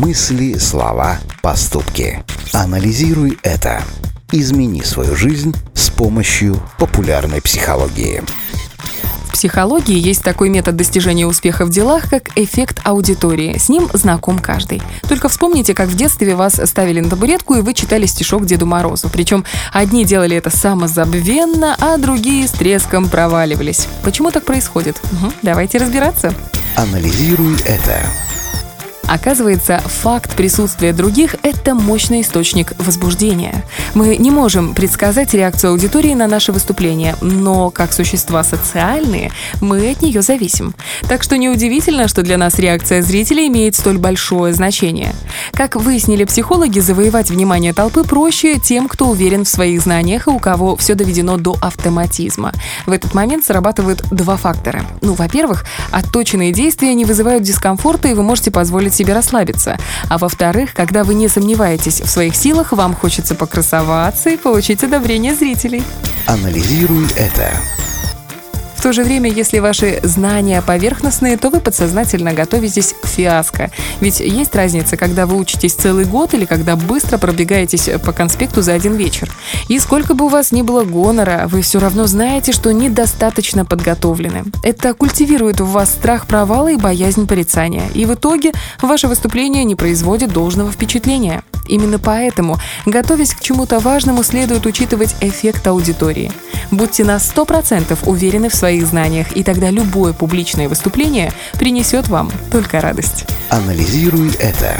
Мысли, слова, поступки. Анализируй это. Измени свою жизнь с помощью популярной психологии. В психологии есть такой метод достижения успеха в делах, как эффект аудитории. С ним знаком каждый. Только вспомните, как в детстве вас ставили на табуретку, и вы читали стишок Деду Морозу. Причем одни делали это самозабвенно, а другие с треском проваливались. Почему так происходит? Угу, давайте разбираться. Анализируй это. Оказывается, факт присутствия других – это мощный источник возбуждения. Мы не можем предсказать реакцию аудитории на наше выступление, но как существа социальные мы от нее зависим. Так что неудивительно, что для нас реакция зрителей имеет столь большое значение. Как выяснили психологи, завоевать внимание толпы проще тем, кто уверен в своих знаниях и у кого все доведено до автоматизма. В этот момент срабатывают два фактора. Ну, во-первых, отточенные действия не вызывают дискомфорта, и вы можете позволить себе расслабиться. А во-вторых, когда вы не сомневаетесь в своих силах, вам хочется покрасоваться и получить одобрение зрителей. Анализируй это. В то же время, если ваши знания поверхностные, то вы подсознательно готовитесь к фиаско. Ведь есть разница, когда вы учитесь целый год или когда быстро пробегаетесь по конспекту за один вечер. И сколько бы у вас ни было гонора, вы все равно знаете, что недостаточно подготовлены. Это культивирует в вас страх провала и боязнь порицания. И в итоге ваше выступление не производит должного впечатления. Именно поэтому, готовясь к чему-то важному, следует учитывать эффект аудитории. Будьте на 100% уверены в своих знаниях, и тогда любое публичное выступление принесет вам только радость. Анализируй это.